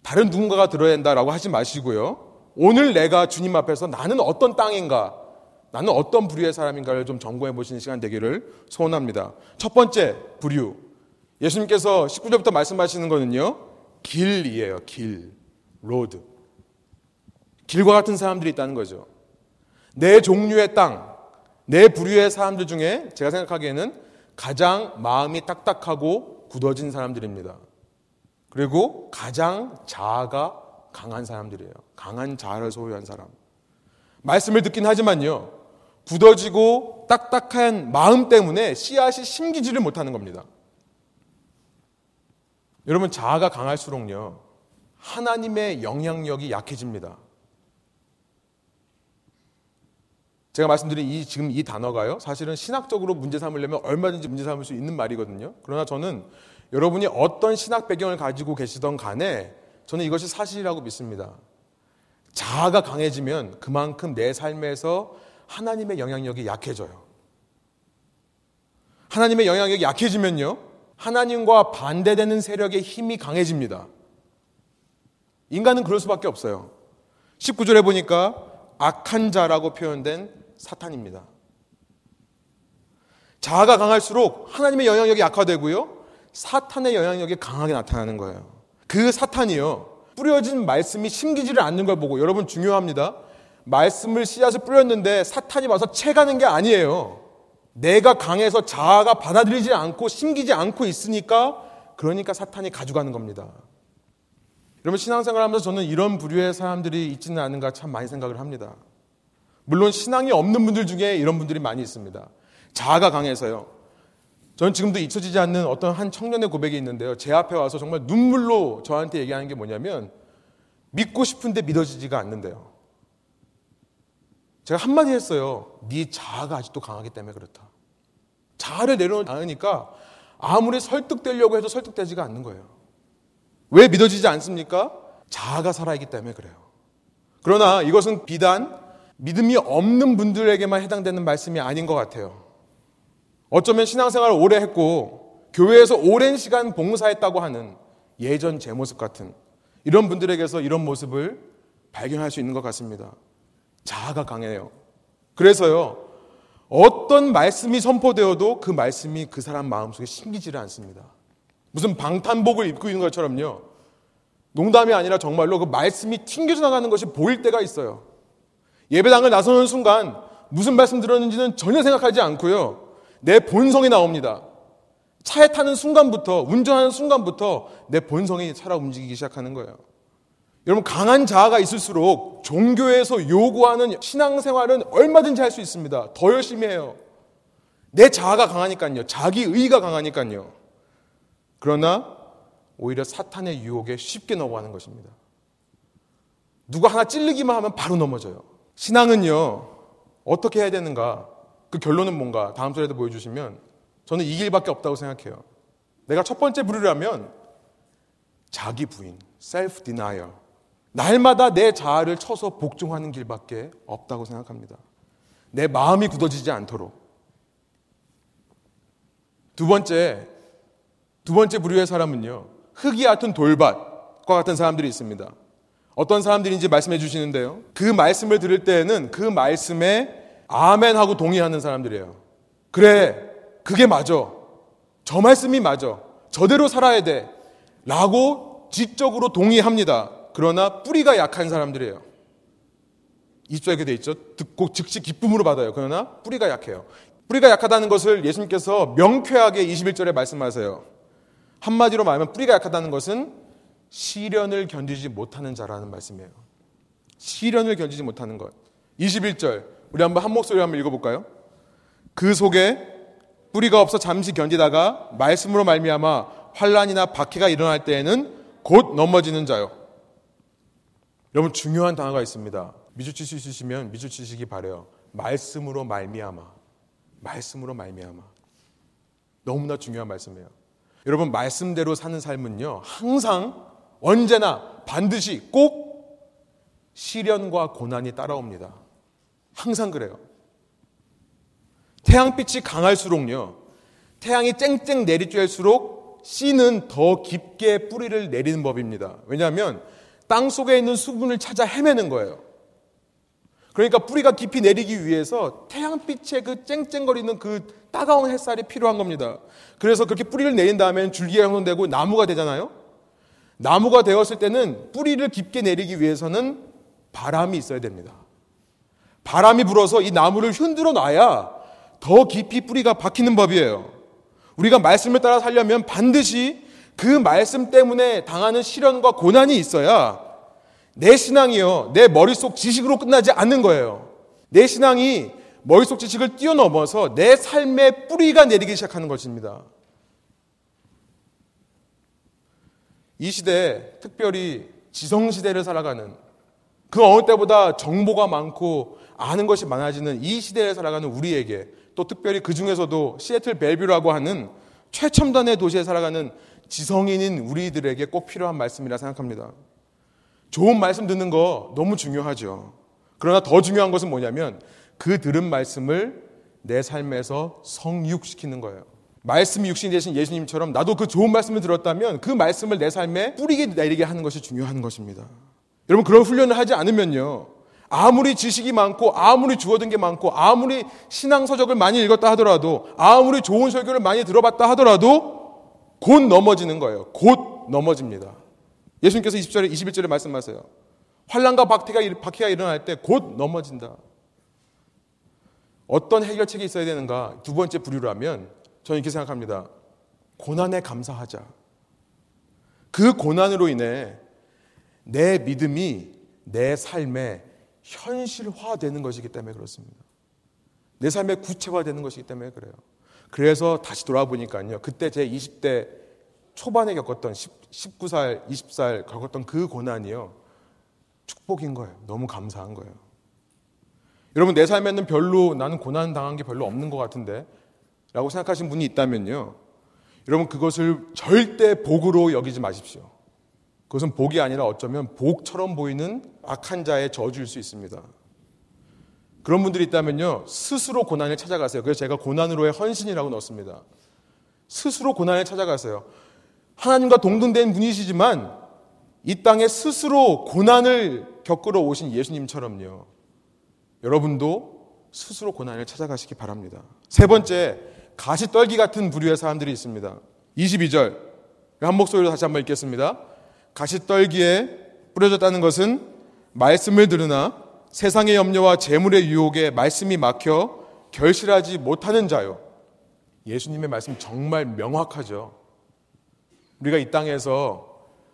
다른 누군가가 들어야 된다라고 하지 마시고요. 오늘 내가 주님 앞에서 나는 어떤 땅인가? 나는 어떤 부류의 사람인가를 좀 점검해 보시는 시간 되기를 소원합니다. 첫 번째 부류. 예수님께서 19절부터 말씀하시는 거는요. 길이에요. 길. road. 길과 같은 사람들이 있다는 거죠. 네 종류의 땅, 내 부류의 사람들 중에 제가 생각하기에는 가장 마음이 딱딱하고 굳어진 사람들입니다. 그리고 가장 자아가 강한 사람들이에요. 강한 자아를 소유한 사람. 말씀을 듣긴 하지만요. 굳어지고 딱딱한 마음 때문에 씨앗이 심기지를 못하는 겁니다. 여러분, 자아가 강할수록요. 하나님의 영향력이 약해집니다. 제가 말씀드린 이 지금 이 단어가요. 사실은 신학적으로 문제 삼으려면 얼마든지 문제 삼을 수 있는 말이거든요. 그러나 저는 여러분이 어떤 신학 배경을 가지고 계시던 간에 저는 이것이 사실이라고 믿습니다. 자아가 강해지면 그만큼 내 삶에서 하나님의 영향력이 약해져요. 하나님의 영향력이 약해지면요. 하나님과 반대되는 세력의 힘이 강해집니다. 인간은 그럴 수밖에 없어요. 19절에 보니까 악한 자라고 표현된 사탄입니다. 자아가 강할수록 하나님의 영향력이 약화되고요. 사탄의 영향력이 강하게 나타나는 거예요. 그 사탄이요. 뿌려진 말씀이 심기지를 않는 걸 보고 여러분 중요합니다. 말씀을 씨앗을 뿌렸는데 사탄이 와서 채가는 게 아니에요. 내가 강해서 자아가 받아들이지 않고 심기지 않고 있으니까 그러니까 사탄이 가져가는 겁니다. 여러분 신앙생활 하면서 저는 이런 부류의 사람들이 있지는 않은가 참 많이 생각을 합니다. 물론 신앙이 없는 분들 중에 이런 분들이 많이 있습니다. 자아가 강해서요. 저는 지금도 잊혀지지 않는 어떤 한 청년의 고백이 있는데요. 제 앞에 와서 정말 눈물로 저한테 얘기하는 게 뭐냐면 믿고 싶은데 믿어지지가 않는데요. 제가 한마디 했어요. 네 자아가 아직도 강하기 때문에 그렇다. 자아를 내려놓지 않으니까 아무리 설득되려고 해도 설득되지가 않는 거예요. 왜 믿어지지 않습니까? 자아가 살아있기 때문에 그래요. 그러나 이것은 비단 믿음이 없는 분들에게만 해당되는 말씀이 아닌 것 같아요. 어쩌면 신앙생활을 오래 했고 교회에서 오랜 시간 봉사했다고 하는 예전 제 모습 같은 이런 분들에게서 이런 모습을 발견할 수 있는 것 같습니다. 자아가 강해요. 그래서요, 어떤 말씀이 선포되어도 그 말씀이 그 사람 마음속에 심기지를 않습니다. 무슨 방탄복을 입고 있는 것처럼요. 농담이 아니라 정말로 그 말씀이 튕겨져 나가는 것이 보일 때가 있어요. 예배당을 나서는 순간 무슨 말씀 들었는지는 전혀 생각하지 않고요. 내 본성이 나옵니다. 차에 타는 순간부터, 운전하는 순간부터 내 본성이 살아 움직이기 시작하는 거예요. 여러분, 강한 자아가 있을수록 종교에서 요구하는 신앙생활은 얼마든지 할 수 있습니다. 더 열심히 해요. 내 자아가 강하니까요. 자기 의가 강하니까요. 그러나 오히려 사탄의 유혹에 쉽게 넘어가는 것입니다. 누가 하나 찔르기만 하면 바로 넘어져요. 신앙은요, 어떻게 해야 되는가? 그 결론은 뭔가? 다음 절에도 보여주시면 저는 이 길밖에 없다고 생각해요. 내가 첫 번째 부르려면 자기 부인, self denial. 날마다 내 자아를 쳐서 복종하는 길밖에 없다고 생각합니다. 내 마음이 굳어지지 않도록. 두 번째, 두 번째 부류의 사람은요, 흙이 얕은 돌밭과 같은 사람들이 있습니다. 어떤 사람들인지 말씀해 주시는데요. 그 말씀을 들을 때에는 그 말씀에 아멘 하고 동의하는 사람들이에요. 그래, 그게 맞아. 저 말씀이 맞아. 저대로 살아야 돼. 라고 지적으로 동의합니다. 그러나 뿌리가 약한 사람들이에요. 20절에 이렇게 돼 있죠. 듣고 즉시 기쁨으로 받아요. 그러나 뿌리가 약해요. 뿌리가 약하다는 것을 예수님께서 명쾌하게 21절에 말씀하세요. 한마디로 말하면 뿌리가 약하다는 것은 시련을 견디지 못하는 자라는 말씀이에요. 시련을 견디지 못하는 것. 21절. 우리 한번 한 목소리 한번 읽어볼까요? 그 속에 뿌리가 없어 잠시 견디다가 말씀으로 말미암아 환란이나 박해가 일어날 때에는 곧 넘어지는 자요. 여러분 중요한 단어가 있습니다. 미주칠 수 있으시면 미주치시기 바래요. 말씀으로 말미암아. 말씀으로 말미암아. 너무나 중요한 말씀이에요. 여러분 말씀대로 사는 삶은요. 항상 언제나 반드시 꼭 시련과 고난이 따라옵니다. 항상 그래요. 태양빛이 강할수록요. 태양이 쨍쨍 내리쬐일수록 씨는 더 깊게 뿌리를 내리는 법입니다. 왜냐하면 땅 속에 있는 수분을 찾아 헤매는 거예요. 그러니까 뿌리가 깊이 내리기 위해서 태양빛의 그 쨍쨍거리는 그 따가운 햇살이 필요한 겁니다. 그래서 그렇게 뿌리를 내린 다음에 줄기가 형성되고 나무가 되잖아요. 나무가 되었을 때는 뿌리를 깊게 내리기 위해서는 바람이 있어야 됩니다. 바람이 불어서 이 나무를 흔들어 놔야 더 깊이 뿌리가 박히는 법이에요. 우리가 말씀을 따라 살려면 반드시 그 말씀 때문에 당하는 시련과 고난이 있어야 내 신앙이요, 내 머릿속 지식으로 끝나지 않는 거예요. 내 신앙이 머릿속 지식을 뛰어넘어서 내 삶의 뿌리가 내리기 시작하는 것입니다. 이 시대, 특별히 지성시대를 살아가는 그 어느 때보다 정보가 많고 아는 것이 많아지는 이 시대에 살아가는 우리에게 또 특별히 그 중에서도 시애틀 벨뷰라고 하는 최첨단의 도시에 살아가는 지성인인 우리들에게 꼭 필요한 말씀이라 생각합니다. 좋은 말씀 듣는 거 너무 중요하죠. 그러나 더 중요한 것은 뭐냐면 그 들은 말씀을 내 삶에서 성육시키는 거예요. 말씀이 육신이 되신 예수님처럼 나도 그 좋은 말씀을 들었다면 그 말씀을 내 삶에 뿌리게 내리게 하는 것이 중요한 것입니다. 여러분 그런 훈련을 하지 않으면요. 아무리 지식이 많고 아무리 주어든 게 많고 아무리 신앙 서적을 많이 읽었다 하더라도 아무리 좋은 설교를 많이 들어봤다 하더라도 곧 넘어지는 거예요. 곧 넘어집니다. 예수님께서 20절에 21절에 말씀하세요. 환란과 박해가, 박해가 일어날 때 곧 넘어진다. 어떤 해결책이 있어야 되는가? 두 번째 부류라면 저는 이렇게 생각합니다. 고난에 감사하자. 그 고난으로 인해 내 믿음이 내 삶에 현실화되는 것이기 때문에 그렇습니다. 내 삶에 구체화되는 것이기 때문에 그래요. 그래서 다시 돌아보니까요. 그때 제 20대 초반에 겪었던 10, 19살, 20살 겪었던 그 고난이요. 축복인 거예요. 너무 감사한 거예요. 여러분, 내 삶에는 별로 나는 고난 당한 게 별로 없는 것 같은데 라고 생각하시는 분이 있다면요. 여러분, 그것을 절대 복으로 여기지 마십시오. 그것은 복이 아니라 어쩌면 복처럼 보이는 악한 자의 저주일 수 있습니다. 그런 분들이 있다면요. 스스로 고난을 찾아가세요. 그래서 제가 고난으로의 헌신이라고 넣습니다. 스스로 고난을 찾아가세요. 하나님과 동등된 분이시지만 이 땅에 스스로 고난을 겪으러 오신 예수님처럼요. 여러분도 스스로 고난을 찾아가시기 바랍니다. 세 번째, 가시떨기 같은 부류의 사람들이 있습니다. 22절. 한 목소리로 다시 한번 읽겠습니다. 가시떨기에 뿌려졌다는 것은 말씀을 들으나 세상의 염려와 재물의 유혹에 말씀이 막혀 결실하지 못하는 자요. 예수님의 말씀 정말 명확하죠. 우리가 이 땅에서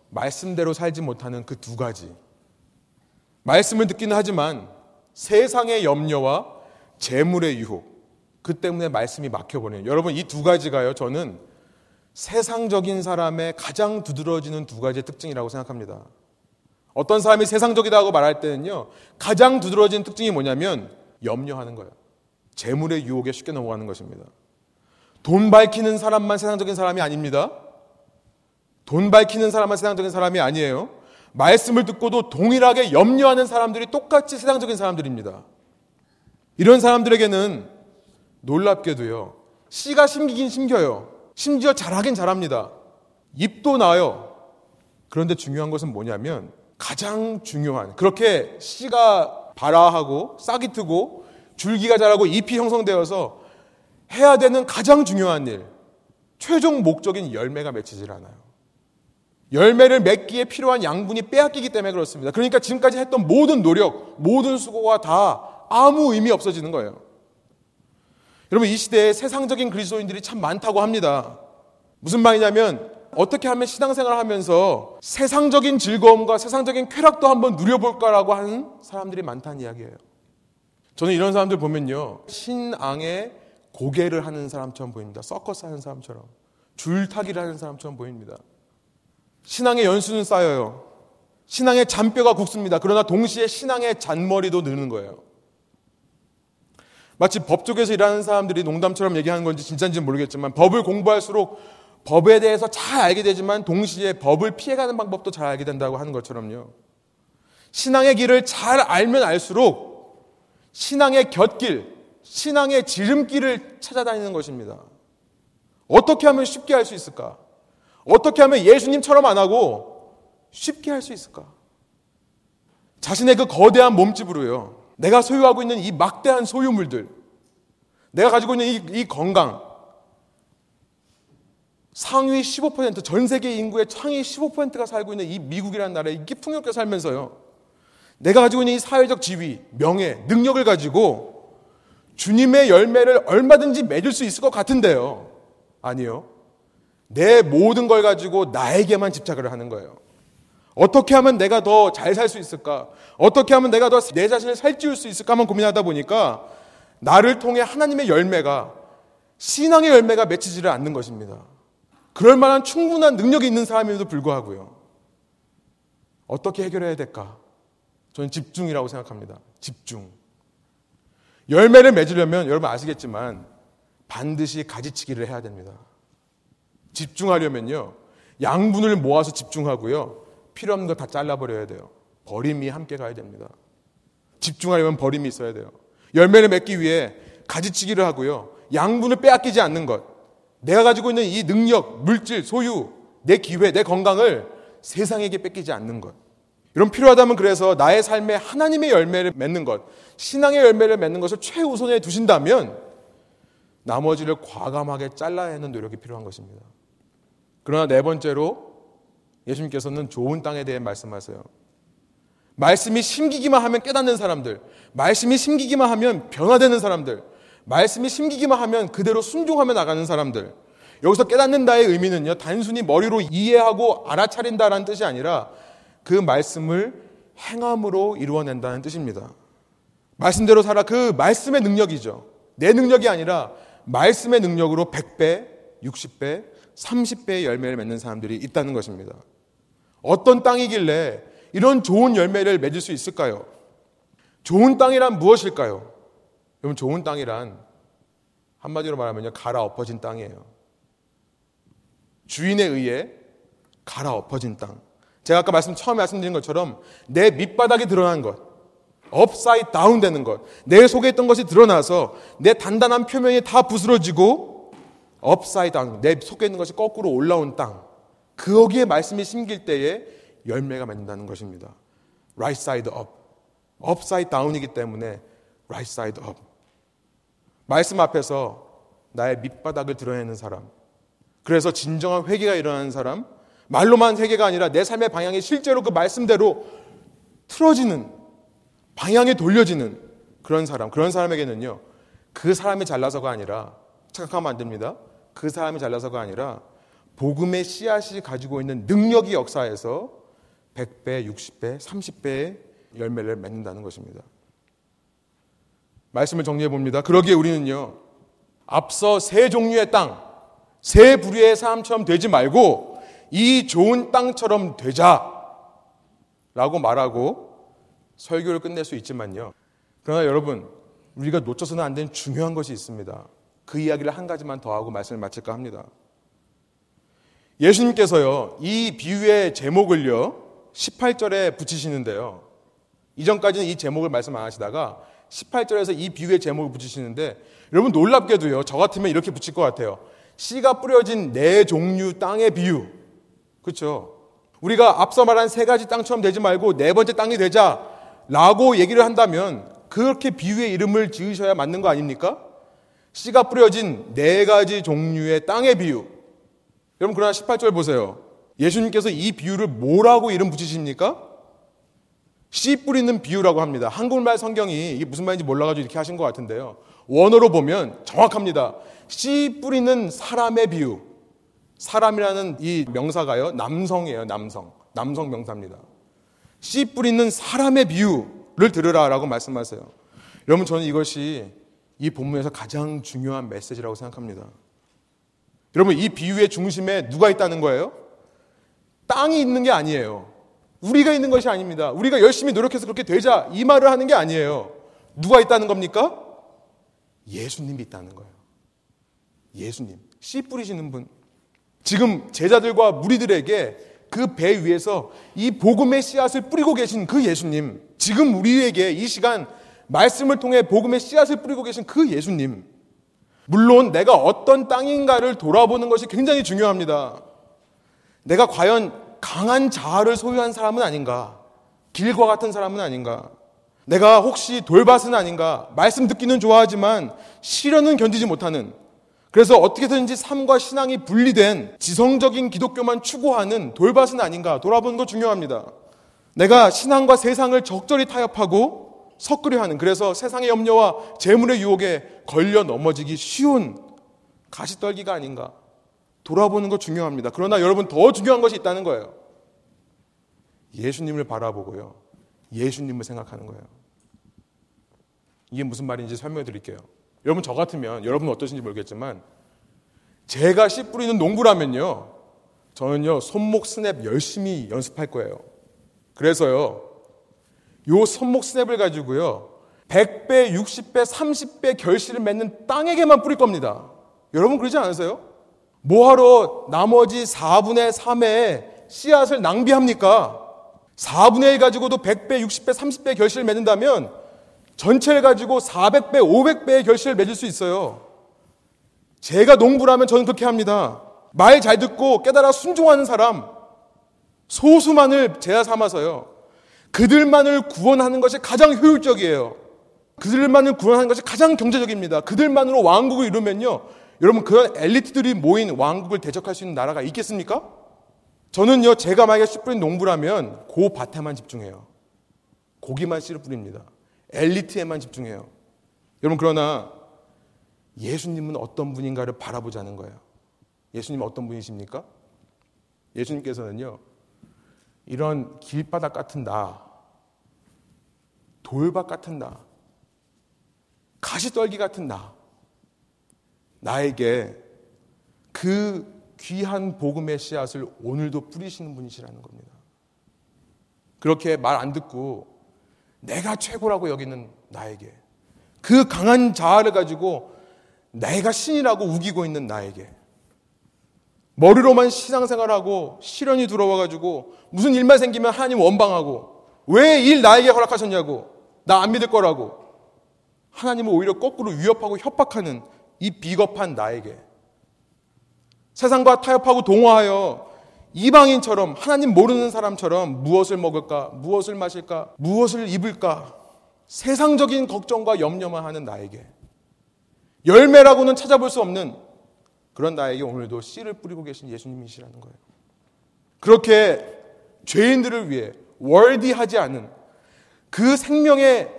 말씀대로 살지 못하는 그 두 가지. 말씀을 듣기는 하지만 세상의 염려와 재물의 유혹. 그 때문에 말씀이 막혀버려요. 여러분, 이 두 가지가요, 저는 세상적인 사람의 가장 두드러지는 두 가지의 특징이라고 생각합니다. 어떤 사람이 세상적이다고 말할 때는요, 가장 두드러지는 특징이 뭐냐면 염려하는 거예요. 재물의 유혹에 쉽게 넘어가는 것입니다. 돈 밝히는 사람만 세상적인 사람이 아닙니다. 돈 밝히는 사람만 세상적인 사람이 아니에요. 말씀을 듣고도 동일하게 염려하는 사람들이 똑같이 세상적인 사람들입니다. 이런 사람들에게는 놀랍게도요. 씨가 심기긴 심겨요. 심지어 잘하긴 잘합니다. 입도 나요. 그런데 중요한 것은 뭐냐면 가장 중요한 그렇게 씨가 발아하고 싹이 트고 줄기가 자라고 잎이 형성되어서 해야 되는 가장 중요한 일 최종 목적인 열매가 맺히질 않아요. 열매를 맺기에 필요한 양분이 빼앗기기 때문에 그렇습니다. 그러니까 지금까지 했던 모든 노력, 모든 수고가 다 아무 의미 없어지는 거예요. 여러분, 이 시대에 세상적인 그리스도인들이 참 많다고 합니다. 무슨 말이냐면, 어떻게 하면 신앙생활을 하면서 세상적인 즐거움과 세상적인 쾌락도 한번 누려볼까라고 하는 사람들이 많다는 이야기예요. 저는 이런 사람들 보면요. 신앙의 고개를 하는 사람처럼 보입니다. 서커스 하는 사람처럼. 줄타기를 하는 사람처럼 보입니다. 신앙의 연수는 쌓여요. 신앙의 잔뼈가 굵습니다. 그러나 동시에 신앙의 잔머리도 느는 거예요. 마치 법 쪽에서 일하는 사람들이 농담처럼 얘기하는 건지 진짜인지는 모르겠지만 법을 공부할수록 법에 대해서 잘 알게 되지만 동시에 법을 피해가는 방법도 잘 알게 된다고 하는 것처럼요. 신앙의 길을 잘 알면 알수록 신앙의 곁길, 신앙의 지름길을 찾아다니는 것입니다. 어떻게 하면 쉽게 할 수 있을까? 어떻게 하면 예수님처럼 안 하고 쉽게 할 수 있을까? 자신의 그 거대한 몸집으로요. 내가 소유하고 있는 이 막대한 소유물들, 내가 가지고 있는 이, 이 건강, 상위 15%, 전 세계 인구의 상위 15%가 살고 있는 이 미국이라는 나라에 이게 풍요롭게 살면서요. 내가 가지고 있는 이 사회적 지위, 명예, 능력을 가지고 주님의 열매를 얼마든지 맺을 수 있을 것 같은데요. 아니요. 내 모든 걸 가지고 나에게만 집착을 하는 거예요. 어떻게 하면 내가 더 잘 살 수 있을까? 어떻게 하면 내가 더 내 자신을 살찌울 수 있을까만 고민하다 보니까 나를 통해 하나님의 열매가 신앙의 열매가 맺히지를 않는 것입니다. 그럴 만한 충분한 능력이 있는 사람임에도 불구하고요. 어떻게 해결해야 될까? 저는 집중이라고 생각합니다. 집중. 열매를 맺으려면 여러분 아시겠지만 반드시 가지치기를 해야 됩니다. 집중하려면요. 양분을 모아서 집중하고요. 필요 없는 거다 잘라버려야 돼요. 버림이 함께 가야 됩니다. 집중하려면 버림이 있어야 돼요. 열매를 맺기 위해 가지치기를 하고요. 양분을 빼앗기지 않는 것. 내가 가지고 있는 이 능력, 물질, 소유, 내 기회, 내 건강을 세상에게 뺏기지 않는 것. 이런 필요하다면 그래서 나의 삶에 하나님의 열매를 맺는 것, 신앙의 열매를 맺는 것을 최우선에 두신다면 나머지를 과감하게 잘라내는 노력이 필요한 것입니다. 그러나 네 번째로 예수님께서는 좋은 땅에 대해 말씀하세요. 말씀이 심기기만 하면 깨닫는 사람들, 말씀이 심기기만 하면 변화되는 사람들, 말씀이 심기기만 하면 그대로 순종하며 나가는 사람들. 여기서 깨닫는다의 의미는요, 단순히 머리로 이해하고 알아차린다라는 뜻이 아니라 그 말씀을 행함으로 이루어낸다는 뜻입니다. 말씀대로 살아 그 말씀의 능력이죠. 내 능력이 아니라 말씀의 능력으로 100배, 60배, 30배의 열매를 맺는 사람들이 있다는 것입니다. 어떤 땅이길래 이런 좋은 열매를 맺을 수 있을까요? 좋은 땅이란 무엇일까요? 여러분, 좋은 땅이란 한마디로 말하면요, 갈아 엎어진 땅이에요. 주인에 의해 갈아 엎어진 땅. 제가 아까 말씀, 처음에 말씀드린 것처럼 내 밑바닥이 드러난 것, upside down 되는 것, 내 속에 있던 것이 드러나서 내 단단한 표면이 다 부스러지고 upside down, 내 속에 있는 것이 거꾸로 올라온 땅. 거기에 말씀이 심길 때에 열매가 맺는다는 것입니다. right side up. upside down이기 때문에 right side up. 말씀 앞에서 나의 밑바닥을 드러내는 사람. 그래서 진정한 회개가 일어나는 사람. 말로만 회개가 아니라 내 삶의 방향이 실제로 그 말씀대로 틀어지는, 방향이 돌려지는 그런 사람. 그런 사람에게는요, 그 사람이 잘나서가 아니라, 착각하면 안 됩니다. 그 사람이 잘나서가 아니라, 복음의 씨앗이 가지고 있는 능력이 역사에서 100배, 60배, 30배의 열매를 맺는다는 것입니다. 말씀을 정리해 봅니다. 그러기에 우리는요, 앞서 세 종류의 땅, 세 부류의 사람처럼 되지 말고 이 좋은 땅처럼 되자 라고 말하고 설교를 끝낼 수 있지만요. 그러나 여러분, 우리가 놓쳐서는 안 되는 중요한 것이 있습니다. 그 이야기를 한 가지만 더 하고 말씀을 마칠까 합니다. 예수님께서요, 이 비유의 제목을요, 18절에 붙이시는데요. 이전까지는 이 제목을 말씀 안 하시다가 18절에서 이 비유의 제목을 붙이시는데 여러분 놀랍게도요. 저 같으면 이렇게 붙일 것 같아요. 씨가 뿌려진 네 종류 땅의 비유. 그렇죠? 우리가 앞서 말한 세 가지 땅처럼 되지 말고 네 번째 땅이 되자라고 얘기를 한다면 그렇게 비유의 이름을 지으셔야 맞는 거 아닙니까? 씨가 뿌려진 네 가지 종류의 땅의 비유. 여러분 그러나 18절 보세요. 예수님께서 이 비유를 뭐라고 이름 붙이십니까? 씨 뿌리는 비유라고 합니다. 한국말 성경이 이게 무슨 말인지 몰라가지고 이렇게 하신 것 같은데요. 원어로 보면 정확합니다. 씨 뿌리는 사람의 비유. 사람이라는 이 명사가요, 남성이에요, 남성. 남성 명사입니다. 씨 뿌리는 사람의 비유를 들으라 라고 말씀하세요. 여러분, 저는 이것이 이 본문에서 가장 중요한 메시지라고 생각합니다. 여러분, 이 비유의 중심에 누가 있다는 거예요? 땅이 있는 게 아니에요. 우리가 있는 것이 아닙니다. 우리가 열심히 노력해서 그렇게 되자 이 말을 하는 게 아니에요. 누가 있다는 겁니까? 예수님이 있다는 거예요. 예수님. 씨 뿌리시는 분. 지금 제자들과 무리들에게 그 배 위에서 이 복음의 씨앗을 뿌리고 계신 그 예수님. 지금 우리에게 이 시간 말씀을 통해 복음의 씨앗을 뿌리고 계신 그 예수님. 물론 내가 어떤 땅인가를 돌아보는 것이 굉장히 중요합니다. 내가 과연 강한 자아를 소유한 사람은 아닌가? 길과 같은 사람은 아닌가? 내가 혹시 돌밭은 아닌가? 말씀 듣기는 좋아하지만 실현은 견디지 못하는 그래서 어떻게든지 삶과 신앙이 분리된 지성적인 기독교만 추구하는 돌밭은 아닌가 돌아보는 거 중요합니다. 내가 신앙과 세상을 적절히 타협하고 섞으려 하는 그래서 세상의 염려와 재물의 유혹에 걸려 넘어지기 쉬운 가시떨기가 아닌가 돌아보는 거 중요합니다. 그러나 여러분 더 중요한 것이 있다는 거예요. 예수님을 바라보고요. 예수님을 생각하는 거예요. 이게 무슨 말인지 설명해 드릴게요. 여러분 저 같으면 여러분 어떠신지 모르겠지만 제가 씨 뿌리는 농부라면요. 저는요 손목 스냅 열심히 연습할 거예요. 그래서요. 요 손목 스냅을 가지고요. 100배, 60배, 30배 결실을 맺는 땅에게만 뿌릴 겁니다. 여러분 그러지 않으세요? 뭐하러 나머지 4분의 3의 씨앗을 낭비합니까? 4분의 1 가지고도 100배, 60배, 30배 결실을 맺는다면 전체를 가지고 400배, 500배의 결실을 맺을 수 있어요. 제가 농부라면 저는 그렇게 합니다. 말 잘 듣고 깨달아 순종하는 사람, 소수만을 제야 삼아서요. 그들만을 구원하는 것이 가장 효율적이에요. 그들만을 구원하는 것이 가장 경제적입니다. 그들만으로 왕국을 이루면요. 여러분, 그런 엘리트들이 모인 왕국을 대적할 수 있는 나라가 있겠습니까? 저는요, 제가 만약에 씨 뿌린 농부라면 그 밭에만 집중해요. 고기만 씨를 뿌립니다. 엘리트에만 집중해요. 여러분, 그러나 예수님은 어떤 분인가를 바라보자는 거예요. 예수님은 어떤 분이십니까? 예수님께서는요, 이런 길바닥 같은 나, 돌밭 같은 나, 가시떨기 같은 나, 나에게 그 귀한 복음의 씨앗을 오늘도 뿌리시는 분이시라는 겁니다. 그렇게 말 안 듣고 내가 최고라고 여기는 나에게 그 강한 자아를 가지고 내가 신이라고 우기고 있는 나에게 머리로만 신앙생활하고 시련이 들어와가지고 무슨 일만 생기면 하나님 원방하고 왜 일 나에게 허락하셨냐고 나 안 믿을 거라고 하나님은 오히려 거꾸로 위협하고 협박하는 이 비겁한 나에게 세상과 타협하고 동화하여 이방인처럼 하나님 모르는 사람처럼 무엇을 먹을까, 무엇을 마실까, 무엇을 입을까 세상적인 걱정과 염려만 하는 나에게 열매라고는 찾아볼 수 없는 그런 나에게 오늘도 씨를 뿌리고 계신 예수님이시라는 거예요. 그렇게 죄인들을 위해 월디하지 않은 그 생명의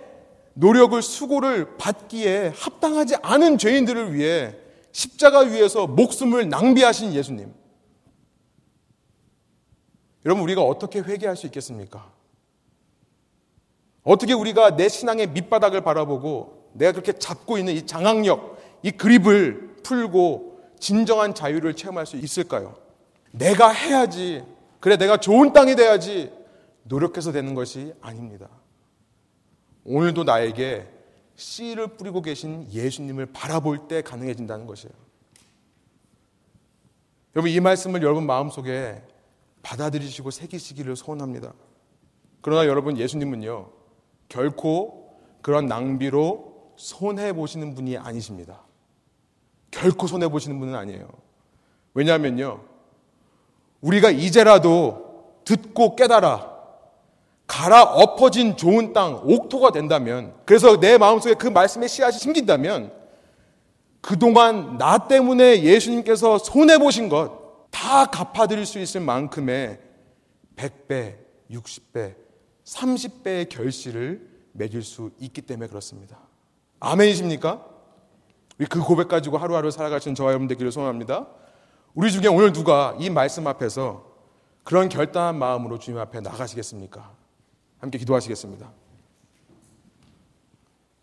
노력을 수고를 받기에 합당하지 않은 죄인들을 위해 십자가 위에서 목숨을 낭비하신 예수님. 여러분, 우리가 어떻게 회개할 수 있겠습니까? 어떻게 우리가 내 신앙의 밑바닥을 바라보고 내가 그렇게 잡고 있는 이 장악력, 이 그립을 풀고 진정한 자유를 체험할 수 있을까요? 내가 해야지. 그래, 내가 좋은 땅이 돼야지. 노력해서 되는 것이 아닙니다. 오늘도 나에게 씨를 뿌리고 계신 예수님을 바라볼 때 가능해진다는 것이에요. 여러분, 이 말씀을 여러분 마음속에 받아들이시고 새기시기를 소원합니다. 그러나 여러분, 예수님은요, 결코 그런 낭비로 손해보시는 분이 아니십니다. 결코 손해보시는 분은 아니에요. 왜냐하면요, 우리가 이제라도 듣고 깨달아 갈아 엎어진 좋은 땅, 옥토가 된다면, 그래서 내 마음속에 그 말씀의 씨앗이 심긴다면, 그동안 나 때문에 예수님께서 손해보신 것 다 갚아드릴 수 있을 만큼의 100배, 60배, 30배의 결실을 맺을 수 있기 때문에 그렇습니다. 아멘이십니까? 그 고백 가지고 하루하루 살아가시는 저와 여러분 되기를 소원합니다. 우리 중에 오늘 누가 이 말씀 앞에서 그런 결단한 마음으로 주님 앞에 나가시겠습니까? 함께 기도하시겠습니다.